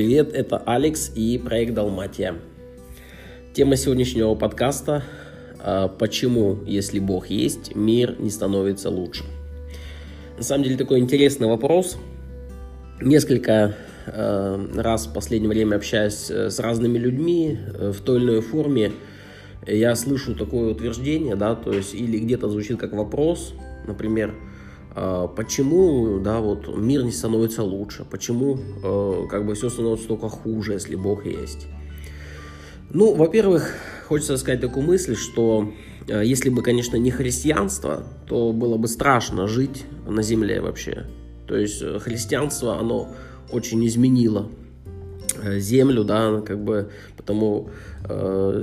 привет, это Алекс и проект Далматия. Тема сегодняшнего подкаста а, «Почему, если Бог есть, мир не становится лучше?» На самом деле такой интересный вопрос. Несколько а, раз в последнее время общаясь э, с разными людьми э, в той или иной форме, я слышу такое утверждение, да, то есть или где-то звучит как вопрос, например, почему, да, вот мир не становится лучше, почему э, как бы все становится только хуже, если Бог есть. Ну, во-первых, хочется сказать такую мысль, что э, если бы, конечно, не христианство, то было бы страшно жить на земле вообще. То есть э, христианство, оно очень изменило Э, землю, да, как бы, потому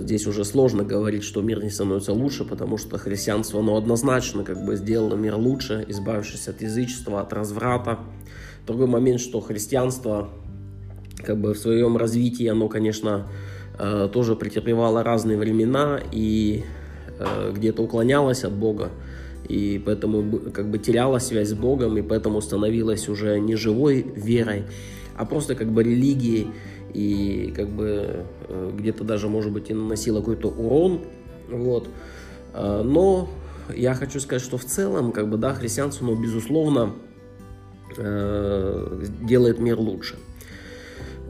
здесь уже сложно говорить, что мир не становится лучше, потому что христианство, оно однозначно как бы сделало мир лучше, избавившись от язычества, от разврата. Другой момент, что христианство как бы в своем развитии, оно, конечно, э, тоже претерпевало разные времена и э, где-то уклонялось от Бога, и поэтому как бы теряла связь с Богом, и поэтому становилась уже не живой верой, а просто как бы религией, и как бы э, где-то даже, может быть, и наносила какой-то урон, вот. А, но я хочу сказать, что в целом, как бы, да, христианство, ну, безусловно, э, делает мир лучше.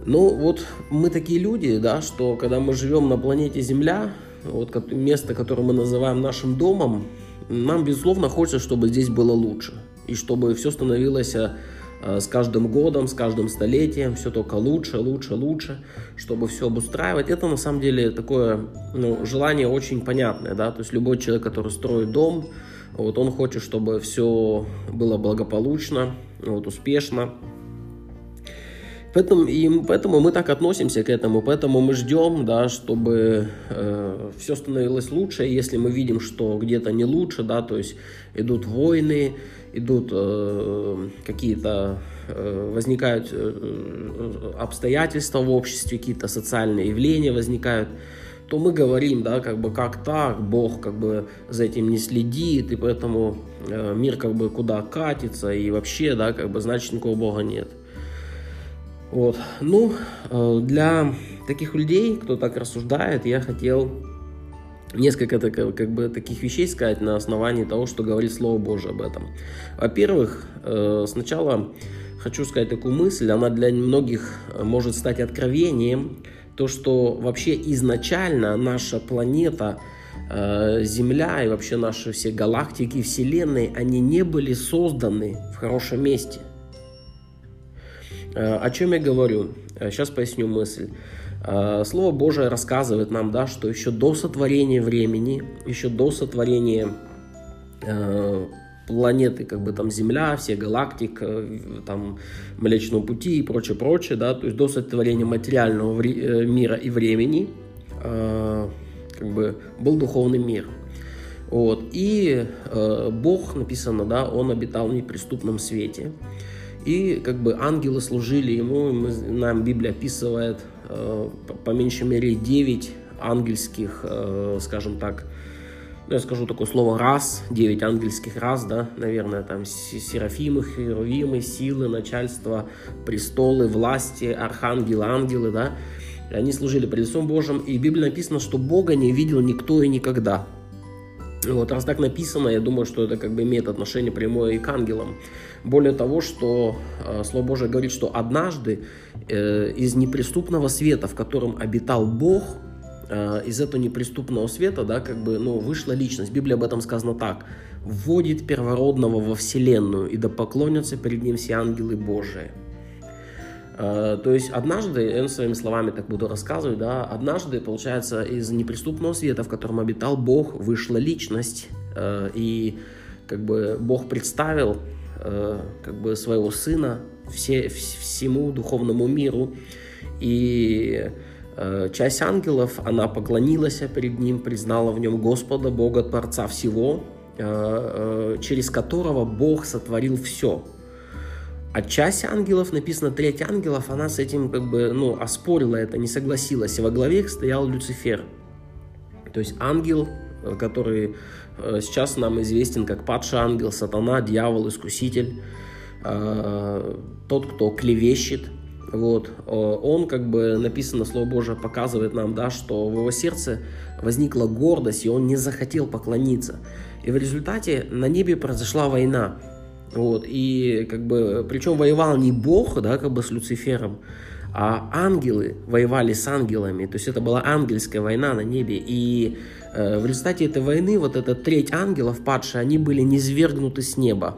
Ну, вот мы такие люди, да, что когда мы живем на планете Земля, вот место, которое мы называем нашим домом, нам, безусловно, хочется, чтобы здесь было лучше. И чтобы все становилось Э, с каждым годом, с каждым столетием все только лучше, лучше, лучше, чтобы все обустраивать. Это на самом деле такое ну, желание очень понятное, да, то есть любой человек, который строит дом, вот он хочет, чтобы все было благополучно, вот, успешно. Поэтому, и поэтому мы так относимся к этому, поэтому мы ждем, да, чтобы э, все становилось лучше. Если мы видим, что где-то не лучше, да, то есть идут войны, идут э, какие-то э, возникают э, обстоятельства в обществе, какие-то социальные явления возникают, то мы говорим, да, как бы как так, Бог как бы за этим не следит, и поэтому э, мир как бы куда катится, и вообще, да, как бы значит никакого Бога нет. Вот. Ну, э, для таких людей, кто так рассуждает, я хотел несколько так, как бы, таких вещей сказать на основании того, что говорит Слово Божие об этом. Во-первых, э, сначала хочу сказать такую мысль, она для многих э, может стать откровением, то, что вообще изначально наша планета, э, Земля и вообще наши все галактики, Вселенной, они не были созданы в хорошем месте. О чем я говорю? Сейчас поясню мысль. Э, Слово Божие рассказывает нам, да, что еще до сотворения времени, еще до сотворения э, планеты, как бы там Земля, все галактик, э, там Млечного Пути и прочее, прочее, да, то есть до сотворения материального мира и времени, как бы был духовный мир. Вот. И э, Бог, написано, да, Он обитал в неприступном свете. И как бы ангелы служили ему, нам Библия описывает по меньшей мере 9 ангельских, э, скажем так, ну, я скажу такое слово раз, 9 ангельских раз, да, наверное, там серафимы, херувимы, силы, начальство, престолы, власти, архангелы, ангелы, да, они служили пред лицом Божьим, и в Библии написано, что Бога не видел никто и никогда. Вот, раз так написано, я думаю, что это как бы имеет отношение прямое и к ангелам. Более того, что э, Слово Божие говорит, что однажды э, из неприступного света, в котором обитал Бог, э, из этого неприступного света, да, как бы, ну, вышла личность. Библия об этом сказано так. «Вводит первородного во вселенную, и да поклонятся перед ним все ангелы Божии». Э, то есть однажды, я своими словами так буду рассказывать, да, однажды, получается, из неприступного света, в котором обитал Бог, вышла личность, э, и как бы Бог представил э, как бы своего сына все, всему духовному миру, и часть ангелов, она поклонилась перед ним, признала в нем Господа, Бога, Творца всего, через которого Бог сотворил все – часть ангелов, написано треть ангелов, она с этим как бы, ну, оспорила это, не согласилась. Во главе их стоял Люцифер. То есть ангел, э, который э, сейчас нам известен как падший ангел, сатана, дьявол, искуситель, э, тот, кто клевещет, вот, он, как бы написано, Слово Божие показывает нам, да, что в его сердце возникла гордость, и он не захотел поклониться. И в результате на небе произошла война. Вот, и как бы, причем воевал не Бог, да, как бы с Люцифером, а ангелы воевали с ангелами. То есть это была ангельская война на небе. И э, в результате этой войны вот эта треть ангелов падшие, они были низвергнуты с неба.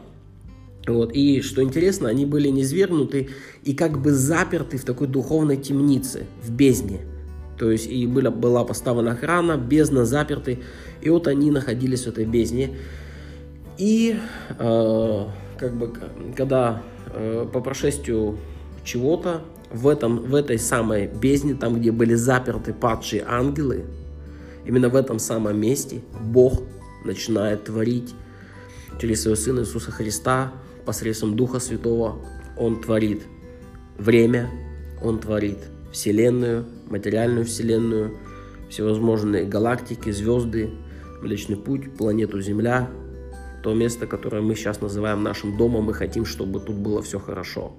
Вот. И что интересно, они были низвергнуты и как бы заперты в такой духовной темнице, в бездне. То есть и была, была поставлена охрана, бездна заперты, и вот они находились в этой бездне. И э, как бы когда э, по прошествию чего-то в, этом, в этой самой бездне, там, где были заперты падшие ангелы, именно в этом самом месте Бог начинает творить через своего Сына Иисуса Христа посредством Духа Святого. Он творит время, Он творит Вселенную, материальную Вселенную, всевозможные галактики, звезды, Млечный Путь, планету Земля, то место, которое мы сейчас называем нашим домом, мы хотим, чтобы тут было все хорошо.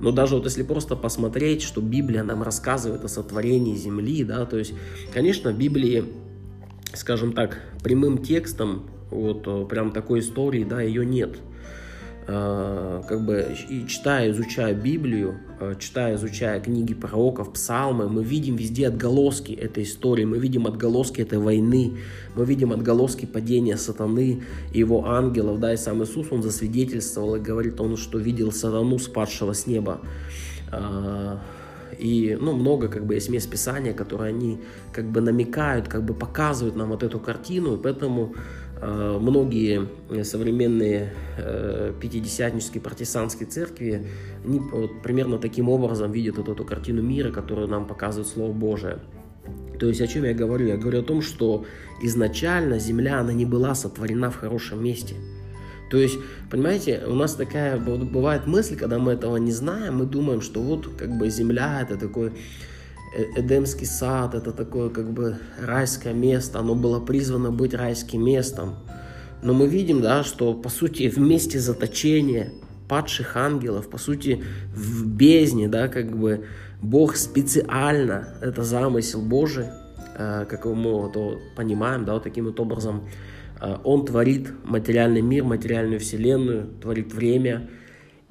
Но даже вот если просто посмотреть, что Библия нам рассказывает о сотворении Земли, да, то есть, конечно, в Библии, скажем так, прямым текстом, вот э, прям такой истории, да, ее нет – как бы и читая, изучая Библию, э, читая, изучая книги пророков, псалмы, мы видим везде отголоски этой истории, мы видим отголоски этой войны, мы видим отголоски падения сатаны и его ангелов, да, и сам Иисус, он засвидетельствовал и говорит он, что видел сатану, спадшего с неба. Э, и, ну, много, как бы, есть мест Писания, которые они, как бы, намекают, как бы, показывают нам вот эту картину, и поэтому Э, многие современные э, пятидесятнические протестантские церкви они вот примерно таким образом видят вот эту картину мира, которую нам показывает Слово Божие. То есть о чем я говорю? Я говорю о том, что изначально Земля, она не была сотворена в хорошем месте. То есть, понимаете, у нас такая бывает мысль, когда мы этого не знаем, мы думаем, что вот как бы Земля это такой Э, Эдемский сад, это такое как бы райское место, оно было призвано быть райским местом. Но мы видим, да, что по сути в месте заточения падших ангелов, по сути в бездне, да, как бы Бог специально, это замысел Божий, э, как мы это понимаем, да, вот таким вот образом, э, Он творит материальный мир, материальную вселенную, творит время,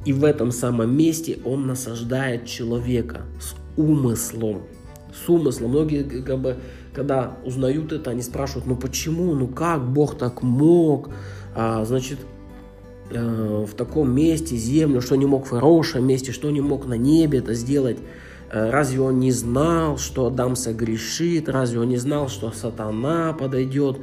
и в этом самом месте Он насаждает человека с умыслом. С умыслом. Многие, как бы, когда узнают это, они спрашивают, ну почему, ну как Бог так мог, а, значит, э, в таком месте землю, что не мог в хорошем месте, что не мог на небе это сделать. Э, разве он не знал, что Адам согрешит? Разве он не знал, что сатана подойдет?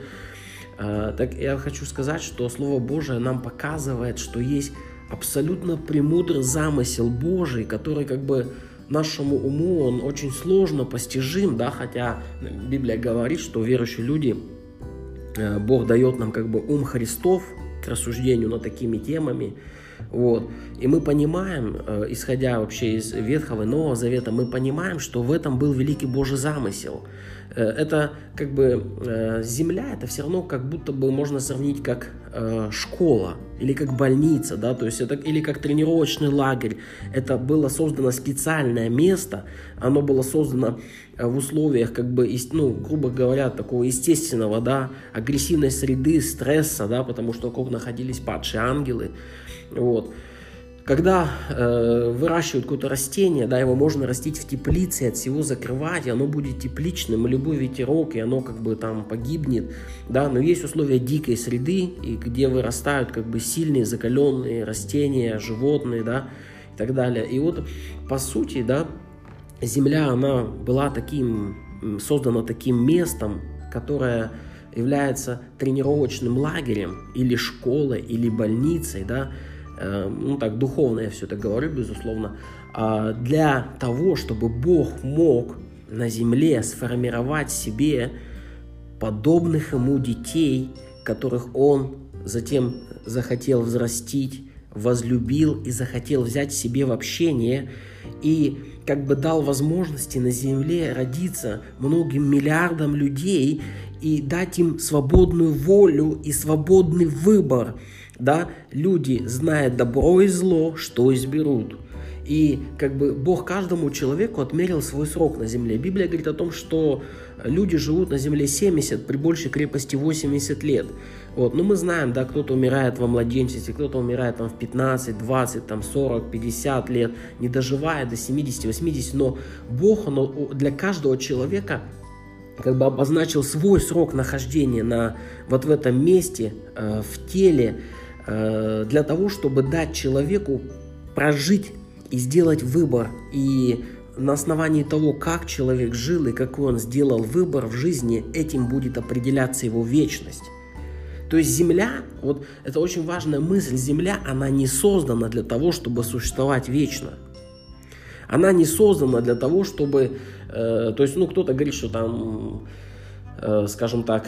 Э, так я хочу сказать, что Слово Божие нам показывает, что есть абсолютно премудрый замысел Божий, который как бы нашему уму он очень сложно постижим, да, хотя Библия говорит, что верующие люди, э, Бог дает нам как бы ум Христов к рассуждению над такими темами, вот. И мы понимаем, э, исходя вообще из Ветхого и Нового Завета, мы понимаем, что в этом был великий Божий замысел. Э, это как бы э, земля, это все равно как будто бы можно сравнить как школа или как больница, да, то есть это или как тренировочный лагерь. Это было создано специальное место, оно было создано в условиях, как бы, ну, грубо говоря, такого естественного, да, агрессивной среды, стресса, да, потому что вокруг находились падшие ангелы, вот. Когда э, выращивают какое-то растение, да, его можно растить в теплице, от всего закрывать, и оно будет тепличным, любой ветерок, и оно как бы там погибнет, да, но есть условия дикой среды, и где вырастают как бы сильные, закаленные растения, животные, да, и так далее. И вот, по сути, да, Земля, она была таким, создана таким местом, которое является тренировочным лагерем или школой, или больницей, да, ну так духовно я все это говорю, безусловно, а для того, чтобы Бог мог на земле сформировать себе подобных ему детей, которых Он затем захотел взрастить, возлюбил и захотел взять себе в общение и как бы дал возможности на земле родиться многим миллиардам людей и дать им свободную волю и свободный выбор – да, люди, зная добро и зло, что изберут. И как бы Бог каждому человеку отмерил свой срок на земле. Библия говорит о том, что люди живут на земле 70, при большей крепости 80 лет. Вот. Но мы знаем, да, кто-то умирает во младенчестве, кто-то умирает там в 15, 20, там 40, 50 лет, не доживая до 70, 80, но Бог он для каждого человека как бы обозначил свой срок нахождения на, вот в этом месте, э, в теле, для того, чтобы дать человеку прожить и сделать выбор. И на основании того, как человек жил и какой он сделал выбор в жизни, этим будет определяться его вечность. То есть Земля, вот это очень важная мысль, Земля, она не создана для того, чтобы существовать вечно. Она не создана для того, чтобы, э, то есть, ну, кто-то говорит, что там, э, скажем так,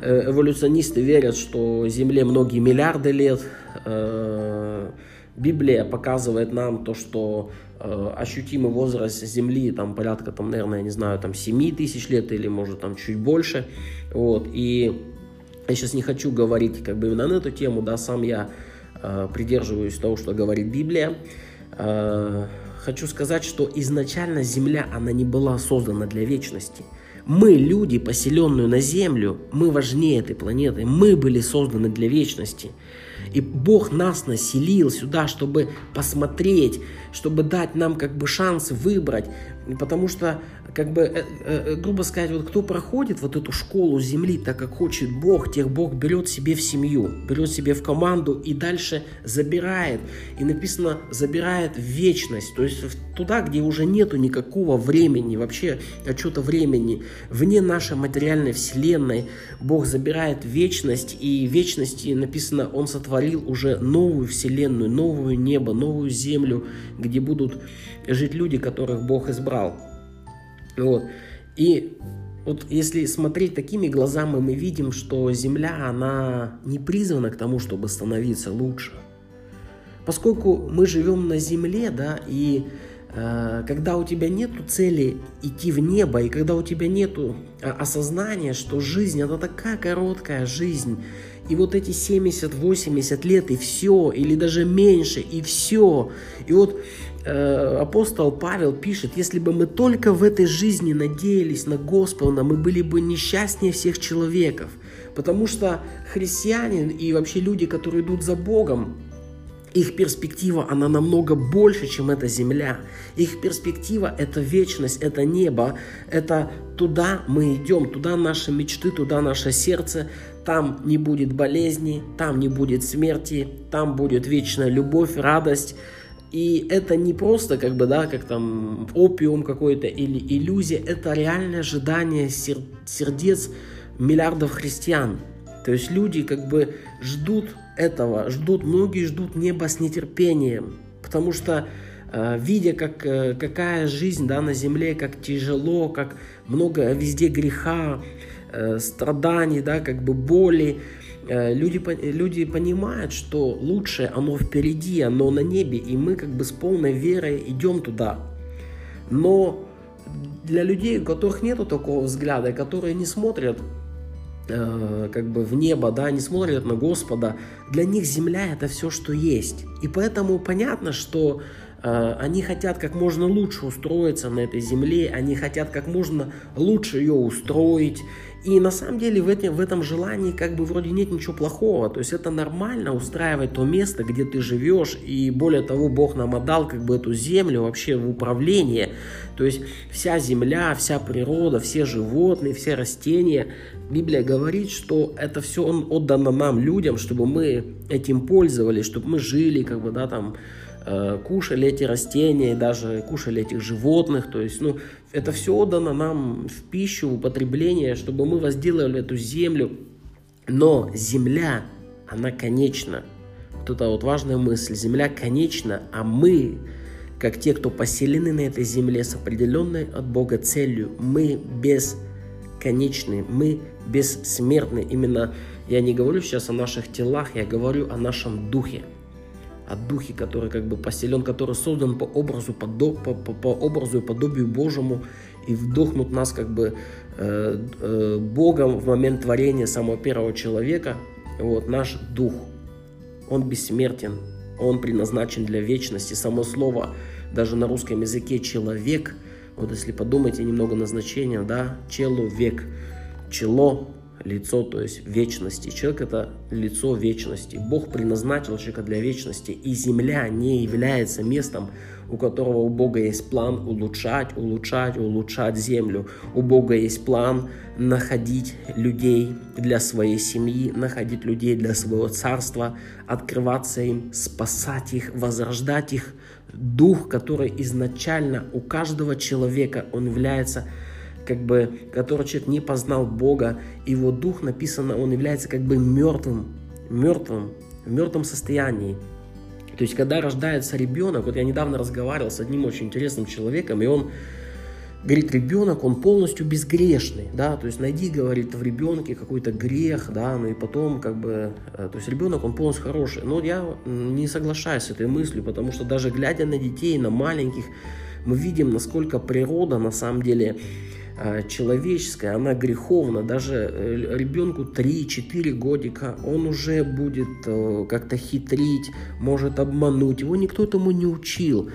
э, эволюционисты верят, что Земле многие миллиарды лет. Э, Библия показывает нам то, что э, ощутимый возраст Земли там порядка, там, наверное, я не знаю, там 7 тысяч лет или может там чуть больше. Вот, и я сейчас не хочу говорить как бы именно на эту тему, да, сам я э, придерживаюсь того, что говорит Библия. Э, хочу сказать, что изначально Земля, она не была создана для вечности. Мы, люди, поселенные на Землю, мы важнее этой планеты, мы были созданы для вечности. И Бог нас населил сюда, чтобы посмотреть, чтобы дать нам как бы шанс выбрать. Потому что как бы, э, э, грубо сказать, вот кто проходит вот эту школу земли так, как хочет Бог, тех Бог берет себе в семью, берет себе в команду и дальше забирает. И написано, забирает в вечность, то есть туда, где уже нету никакого времени, вообще отчета времени, вне нашей материальной вселенной, Бог забирает вечность, и вечности написано, Он сотворил уже новую вселенную, новую небо, новую землю, где будут жить люди, которых Бог избрал. Вот. И вот если смотреть такими глазами, мы видим, что Земля, она не призвана к тому, чтобы становиться лучше. Поскольку мы живем на Земле, да, и когда у тебя нет цели идти в небо, и когда у тебя нет э, осознания, что жизнь это такая короткая жизнь, и вот эти 70-80 лет, и все, или даже меньше, и все. И вот Э, апостол Павел пишет, если бы мы только в этой жизни надеялись на Господа, мы были бы несчастнее всех человеков. Потому что христианин и вообще люди, которые идут за Богом, их перспектива, она намного больше, чем эта земля. Их перспектива – это вечность, это небо, это туда мы идем, туда наши мечты, туда наше сердце. Там не будет болезни, там не будет смерти, там будет вечная любовь, радость, и это не просто как бы, да, как там опиум какой-то или иллюзия, это реальное ожидание сердец миллиардов христиан. То есть люди как бы ждут этого, ждут, многие ждут неба с нетерпением, потому что э, видя, как, э, какая жизнь да, на земле, как тяжело, как много везде греха, э, страданий, да, как бы боли, люди, люди понимают, что лучшее оно впереди, оно на небе, и мы как бы с полной верой идем туда. Но для людей, у которых нету такого взгляда, которые не смотрят как бы в небо, да, не смотрят на Господа, для них земля это все, что есть. И поэтому понятно, что э, они хотят как можно лучше устроиться на этой земле, они хотят как можно лучше ее устроить, и на самом деле в, этом в этом желании как бы вроде нет ничего плохого. То есть это нормально устраивать то место, где ты живешь. И более того, Бог нам отдал как бы эту землю вообще в управление. То есть вся земля, вся природа, все животные, все растения. Библия говорит, что это все он отдано нам, людям, чтобы мы этим пользовались, чтобы мы жили, как бы, да, там, кушали эти растения, даже кушали этих животных. То есть, ну, это все отдано нам в пищу, в употребление, чтобы мы возделывали эту землю. Но земля, она конечна. Вот это вот важная мысль. Земля конечна, а мы, как те, кто поселены на этой земле с определенной от Бога целью, мы бесконечны, мы бессмертны. Именно я не говорю сейчас о наших телах, я говорю о нашем духе о Духе, который как бы поселен, который создан по образу, по, по, по, по образу и подобию Божьему, и вдохнут нас как бы э, э, Богом в момент творения самого первого человека. Вот наш Дух, он бессмертен, он предназначен для вечности. Само слово даже на русском языке человек, вот если подумайте немного на значение, да, человек, чело, лицо, то есть вечности. Человек это лицо вечности. Бог предназначил человека для вечности, и земля не является местом, у которого у Бога есть план улучшать, улучшать, улучшать землю. У Бога есть план находить людей для своей семьи, находить людей для своего царства, открываться им, спасать их, возрождать их. Дух, который изначально у каждого человека, он является как бы, который человек не познал Бога, его дух написано, он является как бы мертвым, мертвым, в мертвом состоянии. То есть, когда рождается ребенок, вот я недавно разговаривал с одним очень интересным человеком, и он говорит, ребенок, он полностью безгрешный, да, то есть найди, говорит, в ребенке какой-то грех, да, ну и потом, как бы, э, то есть ребенок, он полностью хороший. Но я не соглашаюсь с этой мыслью, потому что даже глядя на детей, на маленьких, мы видим, насколько природа на самом деле человеческая, она греховна. Даже э, ребенку 3-4 годика он уже будет э, как-то хитрить, может обмануть. Его никто этому не учил.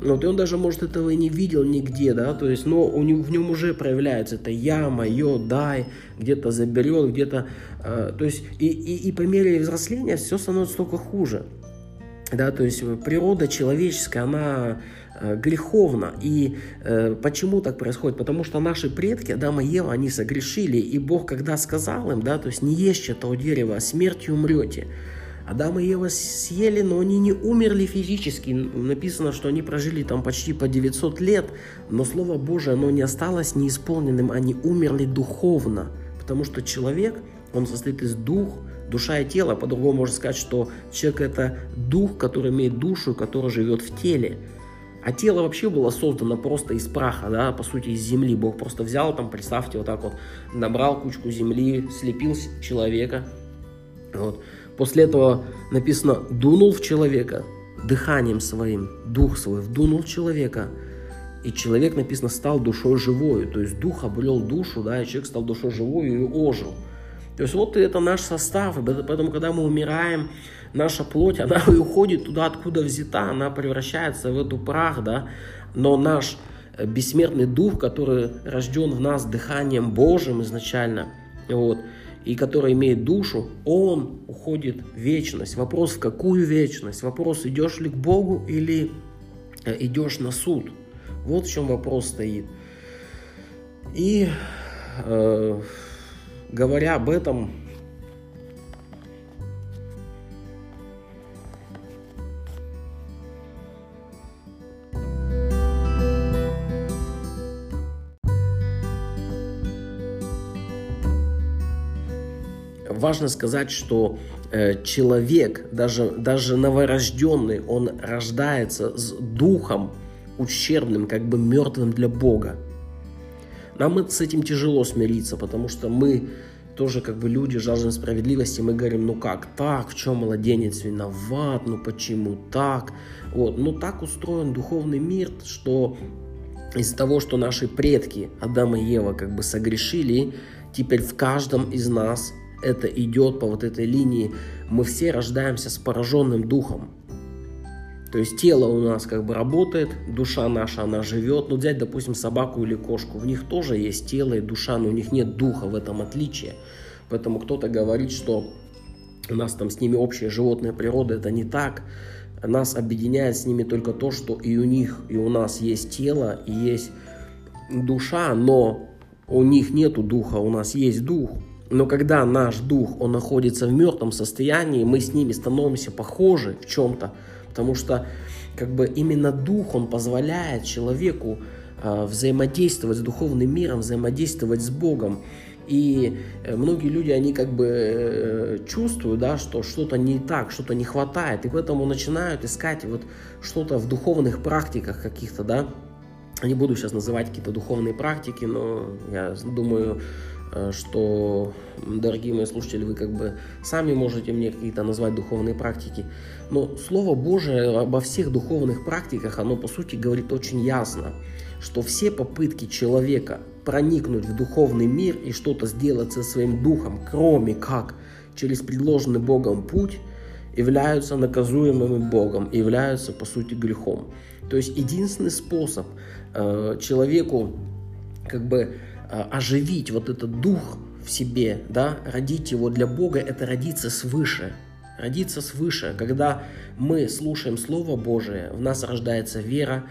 Вот, и он даже, может, этого и не видел нигде, да, то есть, но у него, в нем уже проявляется это я, мое, дай, где-то заберет, где-то, э, то есть, и, и, и по мере взросления все становится только хуже, да, то есть природа человеческая, она Э, греховно. И э, почему так происходит? Потому что наши предки, Адам и Ева, они согрешили, и Бог, когда сказал им, да, то есть не ешьте того дерева, а смертью умрете. Адам и Ева съели, но они не умерли физически. Написано, что они прожили там почти по 900 лет, но Слово Божие, оно не осталось неисполненным, они умерли духовно. Потому что человек, он состоит из дух, душа и тело. По-другому можно сказать, что человек это дух, который имеет душу, который живет в теле. А тело вообще было создано просто из праха, да, по сути, из земли. Бог просто взял там, представьте, вот так вот, набрал кучку земли, слепил человека. Вот. После этого написано, дунул в человека дыханием своим, дух свой вдунул человека, и человек, написано, стал душой живой. То есть дух обрел душу, да, и человек стал душой живой и ожил. То есть вот это наш состав, поэтому, когда мы умираем, наша плоть, она уходит туда, откуда взята, она превращается в эту прах, да, но наш э, бессмертный дух, который рожден в нас дыханием Божьим изначально, вот, и который имеет душу, он уходит в вечность. Вопрос, в какую вечность? Вопрос, идешь ли к Богу или э, идешь на суд? Вот в чем вопрос стоит. И э, говоря об этом, важно сказать, что э, человек, даже, даже новорожденный, он рождается с духом ущербным, как бы мертвым для Бога. Нам с этим тяжело смириться, потому что мы тоже как бы люди жаждем справедливости, мы говорим, ну как так, в чем младенец виноват, ну почему так, вот, ну так устроен духовный мир, что из-за того, что наши предки Адам и Ева как бы согрешили, теперь в каждом из нас это идет по вот этой линии, мы все рождаемся с пораженным духом. То есть тело у нас как бы работает, душа наша, она живет. Ну, взять, допустим, собаку или кошку, в них тоже есть тело и душа, но у них нет духа, в этом отличие. Поэтому кто-то говорит, что у нас там с ними общая животная природа, это не так. Нас объединяет с ними только то, что и у них, и у нас есть тело, и есть душа, но у них нету духа, у нас есть дух. Но когда наш дух, он находится в мертвом состоянии, мы с ними становимся похожи в чем-то, потому что как бы именно дух, он позволяет человеку э, взаимодействовать с духовным миром, взаимодействовать с Богом. И э, многие люди, они как бы э, чувствуют, да, что что-то не так, что-то не хватает, и поэтому начинают искать вот что-то в духовных практиках каких-то, да. Не буду сейчас называть какие-то духовные практики, но я думаю, что, дорогие мои слушатели, вы как бы сами можете мне какие-то назвать духовные практики. Но Слово Божие обо всех духовных практиках, оно по сути говорит очень ясно, что все попытки человека проникнуть в духовный мир и что-то сделать со своим духом, кроме как через предложенный Богом путь, являются наказуемыми Богом, являются, по сути, грехом. То есть единственный способ э, человеку как бы э, оживить вот этот дух в себе, да, родить его для Бога, это родиться свыше. Родиться свыше, когда мы слушаем Слово Божие, в нас рождается вера,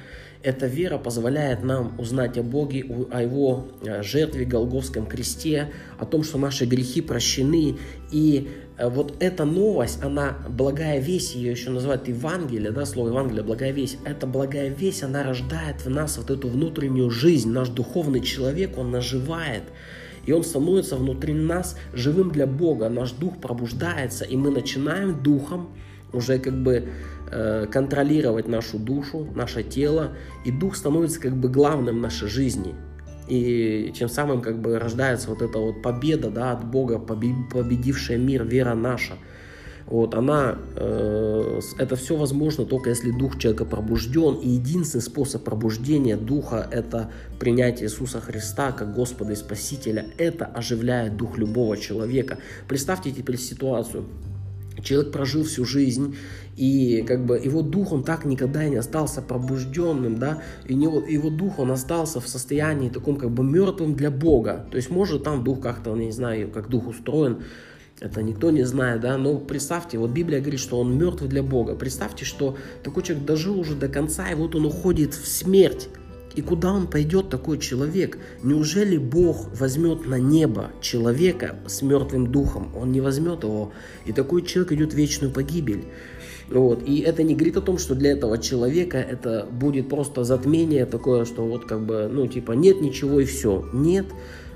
эта вера позволяет нам узнать о Боге, о Его э, жертве, Голговском кресте, о том, что наши грехи прощены. И э, вот эта новость, она, благая весть, ее еще называют Евангелие, да, слово Евангелие, благая весть. Эта благая весть, она рождает в нас вот эту внутреннюю жизнь. Наш духовный человек, он наживает. И он становится внутри нас живым для Бога. Наш дух пробуждается, и мы начинаем духом уже как бы Э, контролировать нашу душу, наше тело, и дух становится как бы главным в нашей жизни. И тем самым как бы рождается вот эта вот победа да, от Бога, победившая мир, вера наша. Вот, она, э, это все возможно только если дух человека пробужден. И единственный способ пробуждения духа – это принятие Иисуса Христа как Господа и Спасителя. Это оживляет дух любого человека. Представьте теперь ситуацию. Человек прожил всю жизнь, и как бы его дух, он так никогда и не остался пробужденным, да, и него, его дух, он остался в состоянии таком как бы мертвым для Бога. То есть может там дух как-то, не знаю, как дух устроен, это никто не знает, да, но представьте, вот Библия говорит, что он мертвый для Бога. Представьте, что такой человек дожил уже до конца, и вот он уходит в смерть. И куда он пойдет, такой человек? Неужели Бог возьмет на небо человека с мертвым духом? Он не возьмет его. И такой человек идет в вечную погибель. Вот. И это не говорит о том, что для этого человека это будет просто затмение такое, что вот как бы, ну, типа, нет ничего и все. Нет.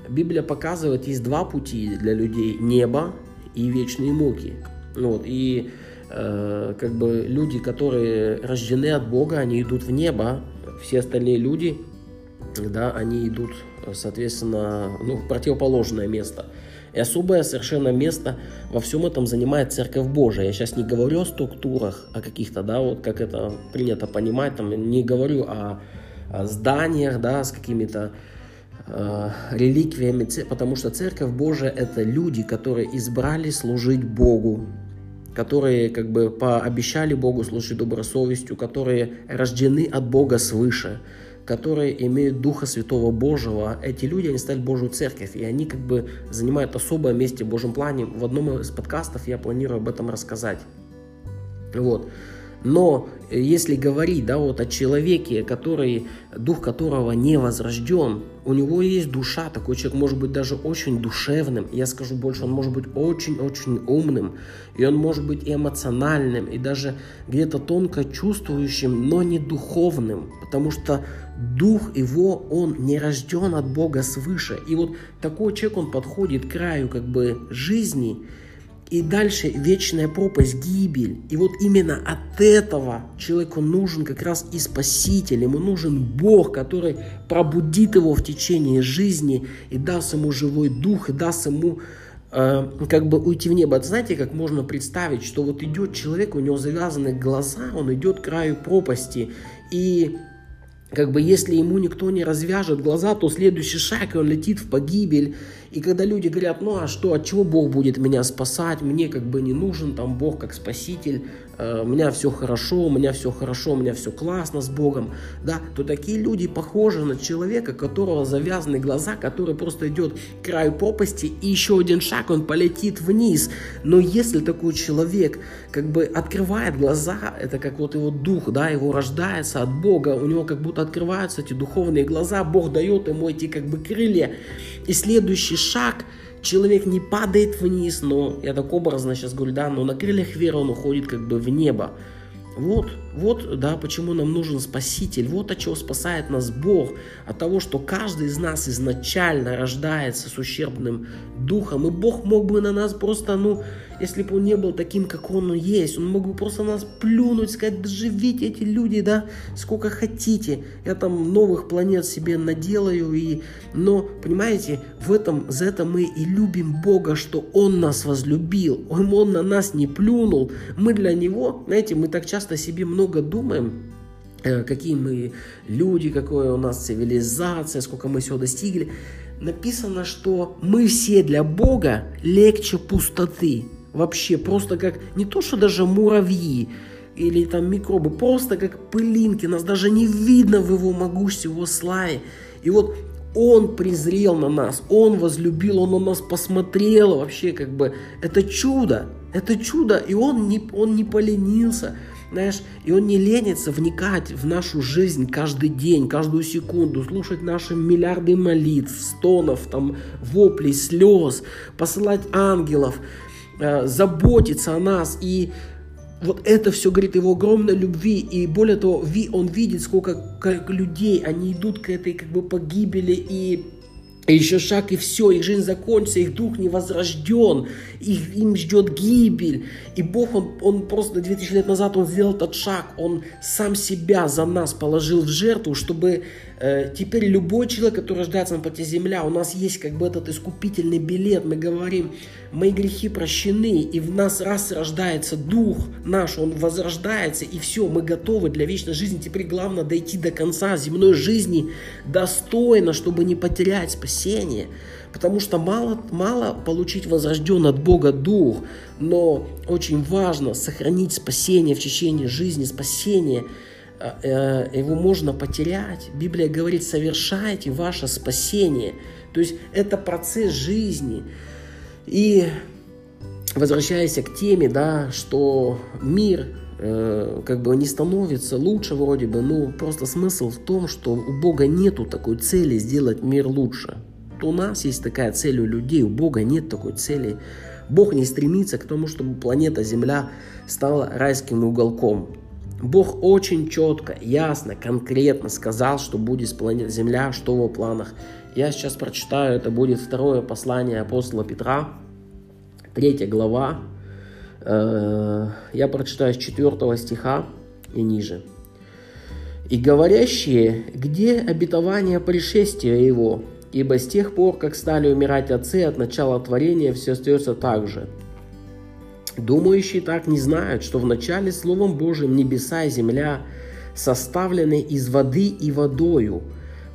Библия показывает, есть два пути для людей. Небо и вечные муки. Вот. И э, как бы люди, которые рождены от Бога, они идут в небо. Все остальные люди, да, они идут, соответственно, ну, в противоположное место. И особое совершенно место во всем этом занимает Церковь Божия. Я сейчас не говорю о структурах, о каких-то, да, вот как это принято понимать, там, не говорю о, о зданиях, да, с какими-то э, реликвиями, потому что Церковь Божия – это люди, которые избрали служить Богу, которые как бы пообещали Богу служить добросовестью, которые рождены от Бога свыше – которые имеют Духа Святого Божьего, эти люди, они стали Божью Церковь, и они как бы занимают особое место в Божьем плане. В одном из подкастов я планирую об этом рассказать. Вот. Но если говорить да, вот о человеке, который, дух которого не возрожден, у него есть душа, такой человек может быть даже очень душевным, я скажу больше, он может быть очень-очень умным, и он может быть эмоциональным, и даже где-то тонко чувствующим, но не духовным, потому что дух его, он не рожден от Бога свыше. И вот такой человек, он подходит к краю как бы жизни, и дальше вечная пропасть, гибель. И вот именно от этого человеку нужен как раз и Спаситель, ему нужен Бог, который пробудит его в течение жизни и даст ему живой дух, и даст ему э, как бы уйти в небо. Знаете, как можно представить, что вот идет человек, у него завязаны глаза, он идет к краю пропасти, и как бы если ему никто не развяжет глаза, то следующий шаг, и он летит в погибель. И когда люди говорят, ну а что, от чего Бог будет меня спасать, мне как бы не нужен там Бог как спаситель, у меня все хорошо, у меня все хорошо, у меня все классно с Богом, да, то такие люди похожи на человека, которого завязаны глаза, который просто идет к краю пропасти, и еще один шаг, он полетит вниз. Но если такой человек как бы открывает глаза, это как вот его дух, да, его рождается от Бога, у него как будто открываются эти духовные глаза, Бог дает ему эти как бы крылья, и следующий шаг человек не падает вниз, но я так образно сейчас говорю, да, но на крыльях веры он уходит как бы в небо. Вот, вот, да, почему нам нужен Спаситель, вот от чего спасает нас Бог, от того, что каждый из нас изначально рождается с ущербным духом, и Бог мог бы на нас просто, ну, если бы он не был таким, как он есть, он мог бы просто нас плюнуть, сказать, да живите эти люди, да, сколько хотите, я там новых планет себе наделаю, и, но, понимаете, в этом, за это мы и любим Бога, что Он нас возлюбил, Он, он на нас не плюнул, мы для Него, знаете, мы так часто себе много думаем, э, какие мы люди, какая у нас цивилизация, сколько мы всего достигли. Написано, что мы все для Бога легче пустоты. вообще просто как, не то что даже муравьи, или там микробы, просто как пылинки, нас даже не видно в его могуществе, его славе. И вот он презрел на нас, Он возлюбил, Он на нас посмотрел вообще, как бы, это чудо, это чудо, и Он не, он не поленился, знаешь, и Он не ленится вникать в нашу жизнь каждый день, каждую секунду, слушать наши миллиарды молитв, стонов, там, воплей, слез, посылать ангелов, э, заботиться о нас, и вот это все говорит его огромной любви, и более того, он видит, сколько как людей, они идут к этой как бы погибели, и и еще шаг, и все, их жизнь закончится, их дух не возрожден, их, им ждет гибель. И Бог, он, он просто 2000 лет назад, он сделал этот шаг, он сам себя за нас положил в жертву, чтобы теперь любой человек, который рождается на пути земля, у нас есть как бы этот искупительный билет, мы говорим, мои грехи прощены, и в нас раз рождается дух наш, он возрождается, и все, мы готовы для вечной жизни. Теперь главное дойти до конца земной жизни достойно, чтобы не потерять спасение. Потому что мало, мало получить возрожден от Бога дух, но очень важно сохранить спасение в течение жизни, спасение э, э, его можно потерять. Библия говорит, совершайте ваше спасение. То есть это процесс жизни. И возвращаясь к теме, да, что мир э, как бы не становится лучше вроде бы, ну просто смысл в том, что у Бога нету такой цели сделать мир лучше. То у нас есть такая цель у людей, у Бога нет такой цели. Бог не стремится к тому, чтобы планета Земля стала райским уголком. Бог очень четко, ясно, конкретно сказал, что будет с планетой Земля, что в его планах. Я сейчас прочитаю, это будет второе послание апостола Петра, третья глава. Э, я прочитаю с четвертого стиха и ниже. «И говорящие, где обетование пришествия его? Ибо с тех пор, как стали умирать отцы от начала творения, все остается так же. Думающие так не знают, что в начале Словом Божьим небеса и земля составлены из воды и водою –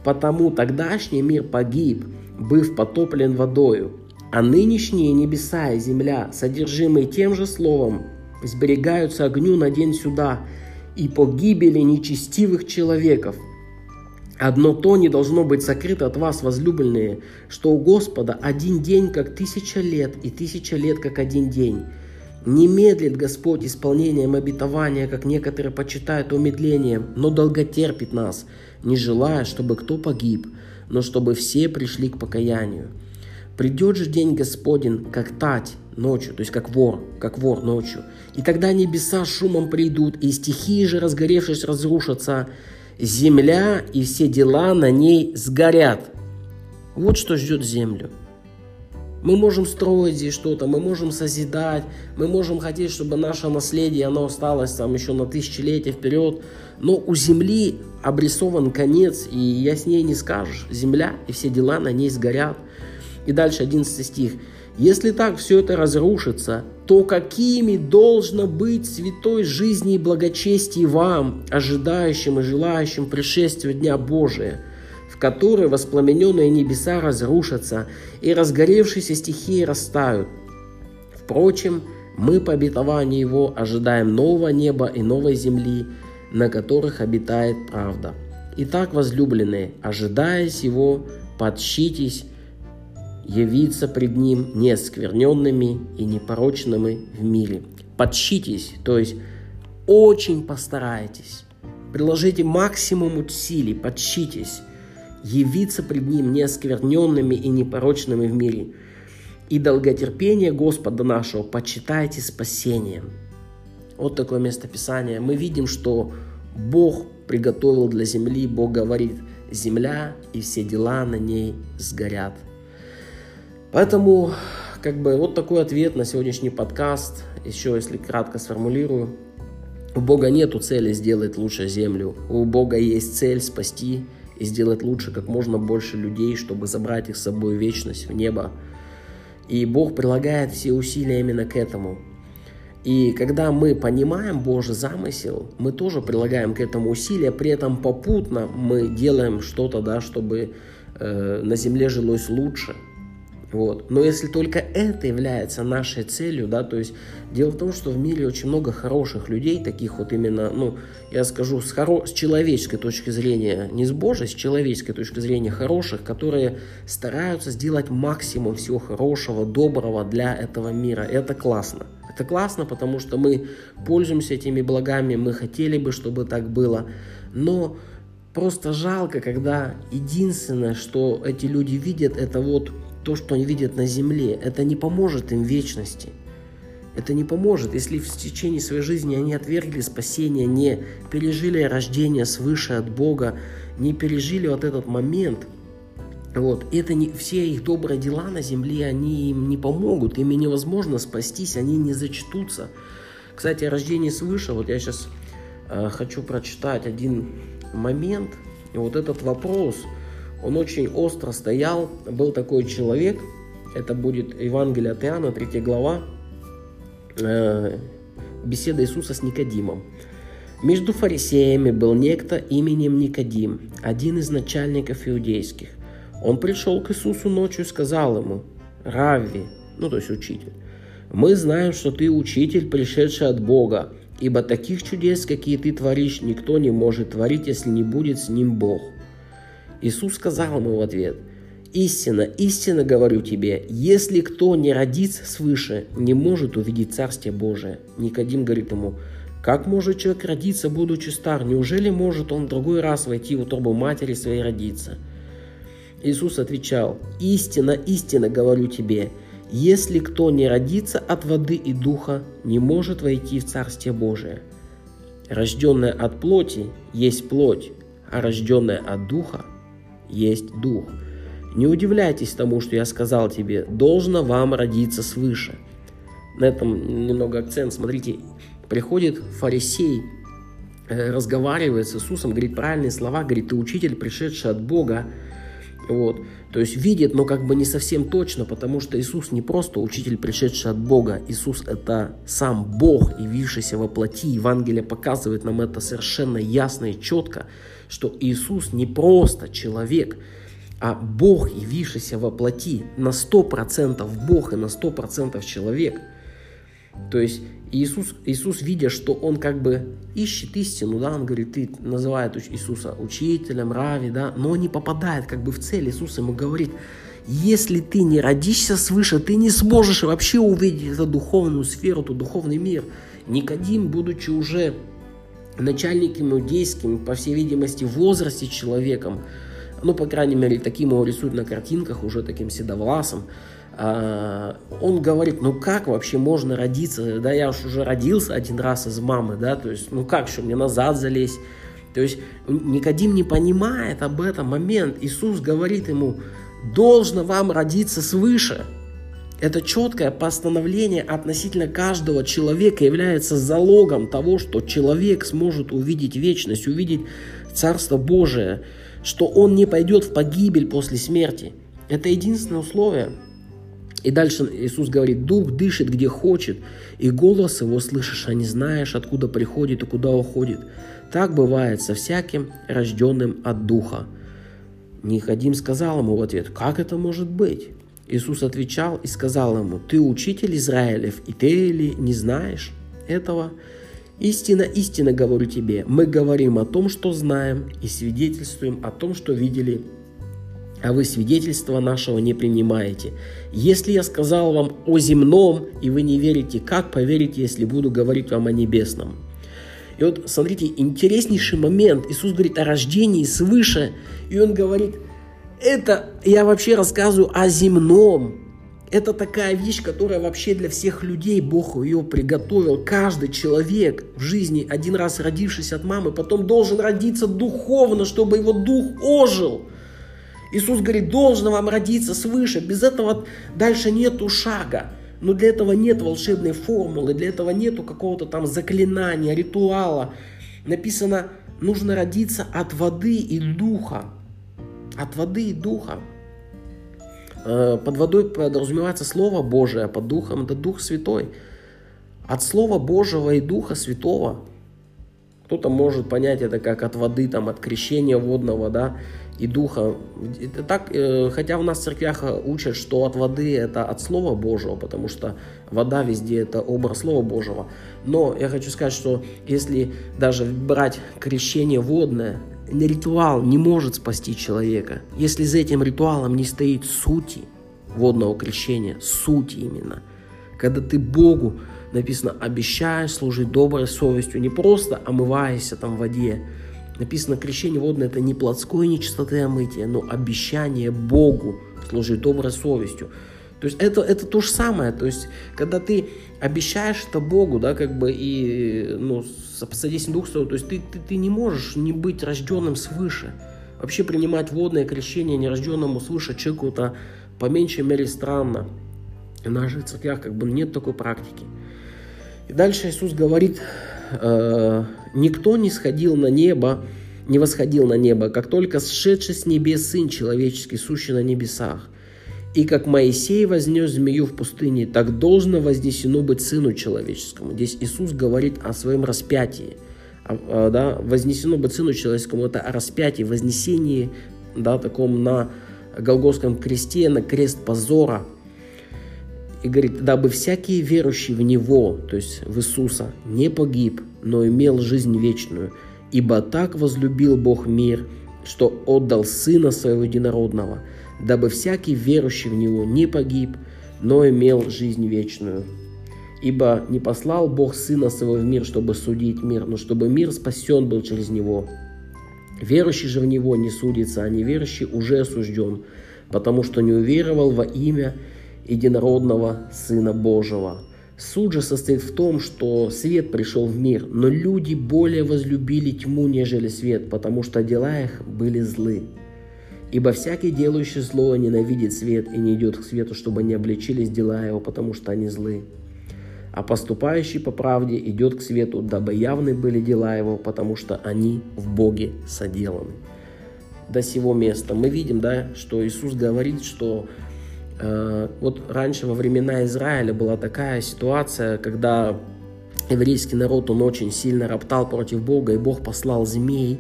Потому тогдашний мир погиб, быв потоплен водою, а нынешние небеса и земля, содержимые тем же словом, сберегаются огню на день суда и погибели нечестивых человеков. Одно то не должно быть сокрыто от вас, возлюбленные, что у Господа один день, как тысяча лет, и тысяча лет, как один день. Не медлит Господь исполнением обетования, как некоторые почитают умедлением, но долготерпит нас – не желая, чтобы кто погиб, но чтобы все пришли к покаянию. Придет же день Господень, как тать ночью, то есть как вор, как вор ночью. И тогда небеса шумом придут, и стихии же, разгоревшись, разрушатся. Земля и все дела на ней сгорят. Вот что ждет землю. Мы можем строить здесь что-то, мы можем созидать, мы можем хотеть, чтобы наше наследие, оно осталось там еще на тысячелетия вперед, но у земли обрисован конец, и я с ней не скажешь. Земля и все дела на ней сгорят. И дальше 11 стих. Если так все это разрушится, то какими должно быть святой жизни и благочестие вам, ожидающим и желающим пришествия Дня Божия, в который воспламененные небеса разрушатся и разгоревшиеся стихии растают. Впрочем, мы по обетованию Его ожидаем нового неба и новой земли, на которых обитает правда. Итак, возлюбленные, ожидая сего, подщитесь, явиться пред Ним неоскверненными и непорочными в мире. Подщитесь, то есть очень постарайтесь, приложите максимум усилий, подщитесь, явиться пред Ним неоскверненными и непорочными в мире. И долготерпение Господа нашего почитайте спасением – вот такое местописание. Мы видим, что Бог приготовил для земли, Бог говорит, земля и все дела на ней сгорят. Поэтому, как бы, вот такой ответ на сегодняшний подкаст. Еще, если кратко сформулирую, у Бога нету цели сделать лучше землю. У Бога есть цель спасти и сделать лучше как можно больше людей, чтобы забрать их с собой в вечность, в небо. И Бог прилагает все усилия именно к этому. И когда мы понимаем Божий замысел, мы тоже прилагаем к этому усилия, при этом попутно мы делаем что-то, да, чтобы э, на земле жилось лучше. Вот. Но если только это является нашей целью, да, то есть дело в том, что в мире очень много хороших людей, таких вот именно, ну, я скажу, с, хоро... с человеческой точки зрения, не с Божьей, с человеческой точки зрения хороших, которые стараются сделать максимум всего хорошего, доброго для этого мира. Это классно. Это классно, потому что мы пользуемся этими благами, мы хотели бы, чтобы так было, но просто жалко, когда единственное, что эти люди видят, это вот то, что они видят на земле, это не поможет им в вечности. Это не поможет, если в течение своей жизни они отвергли спасение, не пережили рождение свыше от Бога, не пережили вот этот момент. Вот. Это не, все их добрые дела на земле, они им не помогут, ими невозможно спастись, они не зачтутся. Кстати, о рождении свыше, вот я сейчас э, хочу прочитать один момент, и вот этот вопрос – он очень остро стоял. Был такой человек, это будет Евангелие от Иоанна, 3 глава, э, беседа Иисуса с Никодимом. Между фарисеями был некто именем Никодим, один из начальников иудейских. Он пришел к Иисусу ночью и сказал ему, «Равви», ну то есть учитель, «Мы знаем, что ты учитель, пришедший от Бога, ибо таких чудес, какие ты творишь, никто не может творить, если не будет с ним Бог». Иисус сказал ему в ответ, «Истинно, истинно говорю тебе, если кто не родится свыше, не может увидеть Царствие Божие». Никодим говорит ему, «Как может человек родиться, будучи стар? Неужели может он в другой раз войти в утробу матери своей родиться?» Иисус отвечал, «Истинно, истинно говорю тебе, если кто не родится от воды и духа, не может войти в Царствие Божие. Рожденное от плоти есть плоть, а рожденное от духа есть Дух. Не удивляйтесь тому, что я сказал тебе, должно вам родиться свыше. На этом немного акцент. Смотрите, приходит фарисей, э, разговаривает с Иисусом, говорит правильные слова, говорит, ты учитель, пришедший от Бога. Вот. То есть видит, но как бы не совсем точно, потому что Иисус не просто учитель, пришедший от Бога. Иисус это сам Бог, явившийся во плоти. Евангелие показывает нам это совершенно ясно и четко что Иисус не просто человек, а Бог, явившийся во плоти, на 100% Бог и на 100% человек. То есть Иисус, Иисус, видя, что он как бы ищет истину, да, он говорит, ты называет Иисуса учителем, рави, да, но не попадает как бы в цель. Иисус ему говорит, если ты не родишься свыше, ты не сможешь вообще увидеть эту духовную сферу, эту духовный мир. Никодим, будучи уже начальником иудейским, по всей видимости, возрасте человеком, ну, по крайней мере, таким его рисуют на картинках, уже таким седовласым, а, он говорит, ну как вообще можно родиться, да, я уж уже родился один раз из мамы, да, то есть, ну как, что мне назад залезть, то есть Никодим не понимает об этом момент, Иисус говорит ему, должно вам родиться свыше, это четкое постановление относительно каждого человека является залогом того, что человек сможет увидеть вечность, увидеть Царство Божие, что он не пойдет в погибель после смерти. Это единственное условие. И дальше Иисус говорит, Дух дышит где хочет, и голос его слышишь, а не знаешь, откуда приходит и куда уходит. Так бывает со всяким рожденным от Духа. Никодим сказал ему в ответ, как это может быть? Иисус отвечал и сказал ему, «Ты учитель Израилев, и ты ли не знаешь этого?» Истина, истина говорю тебе, мы говорим о том, что знаем, и свидетельствуем о том, что видели, а вы свидетельства нашего не принимаете. Если я сказал вам о земном, и вы не верите, как поверите, если буду говорить вам о небесном? И вот смотрите, интереснейший момент. Иисус говорит о рождении свыше, и Он говорит – это я вообще рассказываю о земном. Это такая вещь, которая вообще для всех людей Бог ее приготовил. Каждый человек в жизни, один раз родившись от мамы, потом должен родиться духовно, чтобы его дух ожил. Иисус говорит, должно вам родиться свыше. Без этого дальше нету шага. Но для этого нет волшебной формулы, для этого нету какого-то там заклинания, ритуала. Написано, нужно родиться от воды и духа от воды и духа. Э, под водой подразумевается Слово Божие, а под Духом это Дух Святой. От Слова Божьего и Духа Святого. Кто-то может понять это как от воды, там, от крещения водного, да, и духа. Это так, э, хотя в нас в церквях учат, что от воды это от Слова Божьего, потому что вода везде это образ Слова Божьего. Но я хочу сказать, что если даже брать крещение водное, ритуал не может спасти человека, если за этим ритуалом не стоит сути водного крещения, сути именно. Когда ты Богу, написано, обещаешь служить доброй совестью, не просто омываясь там в воде, Написано, крещение водное – это не плотское нечистоты омытие, но обещание Богу служить доброй совестью. То есть это, это то же самое. То есть, когда ты обещаешь это Богу, да, как бы, и, ну, содействием Духа Святого, то есть ты, ты, ты не можешь не быть рожденным свыше. Вообще принимать водное крещение нерожденному свыше человеку это по меньшей мере странно. В наших церквях как бы нет такой практики. И дальше Иисус говорит, э, никто не сходил на небо, не восходил на небо, как только сшедший с небес Сын Человеческий, сущий на небесах. И как Моисей вознес змею в пустыне, так должно вознесено быть Сыну Человеческому. Здесь Иисус говорит о своем распятии. Да, вознесено быть Сыну Человеческому, это о распятии, вознесении, да, таком на Голгофском кресте, на крест позора – и говорит, дабы всякий верующий в Него, то есть в Иисуса, не погиб, но имел жизнь вечную. Ибо так возлюбил Бог мир, что отдал Сына Своего Единородного, дабы всякий верующий в Него не погиб, но имел жизнь вечную. Ибо не послал Бог Сына Своего в мир, чтобы судить мир, но чтобы мир спасен был через Него. Верующий же в Него не судится, а неверующий уже осужден, потому что не уверовал во имя единородного Сына Божьего. Суд же состоит в том, что свет пришел в мир, но люди более возлюбили тьму, нежели свет, потому что дела их были злы. Ибо всякий, делающий зло, ненавидит свет и не идет к свету, чтобы не обличились дела его, потому что они злы. А поступающий по правде идет к свету, дабы явны были дела его, потому что они в Боге соделаны. До сего места мы видим, да, что Иисус говорит, что Э, вот раньше во времена Израиля была такая ситуация, когда еврейский народ, он очень сильно роптал против Бога, и Бог послал змей,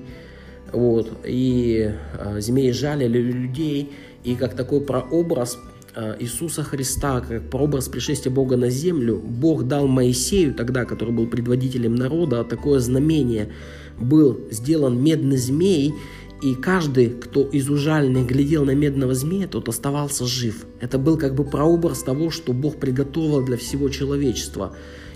вот, и э, змеи людей, и как такой прообраз э, Иисуса Христа, как прообраз пришествия Бога на землю, Бог дал Моисею тогда, который был предводителем народа, такое знамение. Был сделан медный змей, и каждый, кто из ужальных глядел на медного змея, тот оставался жив. Это был как бы прообраз того, что Бог приготовил для всего человечества.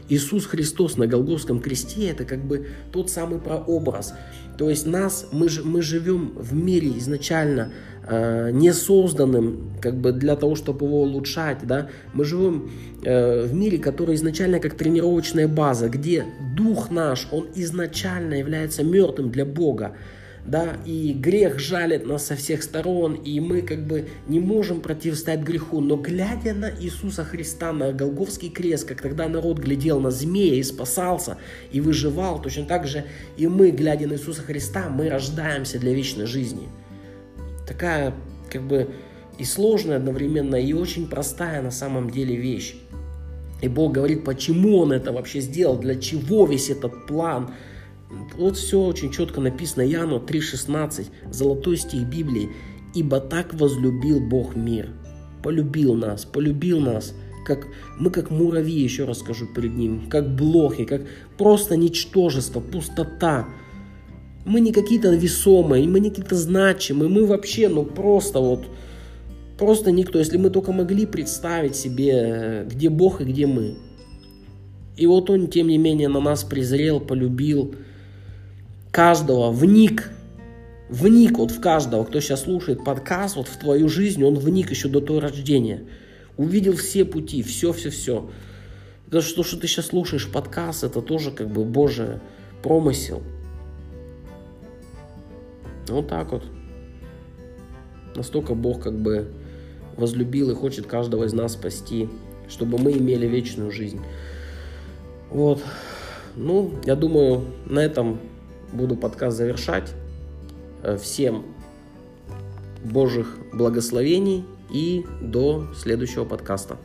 Иисус Христос на Голгофском кресте – это как бы тот самый прообраз. То есть нас, мы, мы живем в мире изначально э, не созданным как бы для того, чтобы его улучшать. Да? Мы живем э, в мире, который изначально как тренировочная база, где дух наш, он изначально является мертвым для Бога да, и грех жалит нас со всех сторон, и мы как бы не можем противостоять греху, но глядя на Иисуса Христа, на Голговский крест, как тогда народ глядел на змея и спасался, и выживал, точно так же и мы, глядя на Иисуса Христа, мы рождаемся для вечной жизни. Такая как бы и сложная одновременно, и очень простая на самом деле вещь. И Бог говорит, почему Он это вообще сделал, для чего весь этот план – вот все очень четко написано, Яну 3.16, золотой стих Библии. «Ибо так возлюбил Бог мир». Полюбил нас, полюбил нас, как мы как муравьи, еще раз скажу перед ним, как блохи, как просто ничтожество, пустота. Мы не какие-то весомые, мы не какие-то значимые, мы вообще, ну просто вот, просто никто. Если мы только могли представить себе, где Бог и где мы. И вот Он, тем не менее, на нас презрел, полюбил, каждого вник, вник вот в каждого, кто сейчас слушает подкаст, вот в твою жизнь, он вник еще до твоего рождения. Увидел все пути, все-все-все. Это что, что ты сейчас слушаешь подкаст, это тоже как бы Божий промысел. Вот так вот. Настолько Бог как бы возлюбил и хочет каждого из нас спасти, чтобы мы имели вечную жизнь. Вот. Ну, я думаю, на этом буду подкаст завершать. Э, всем Божьих благословений и до следующего подкаста.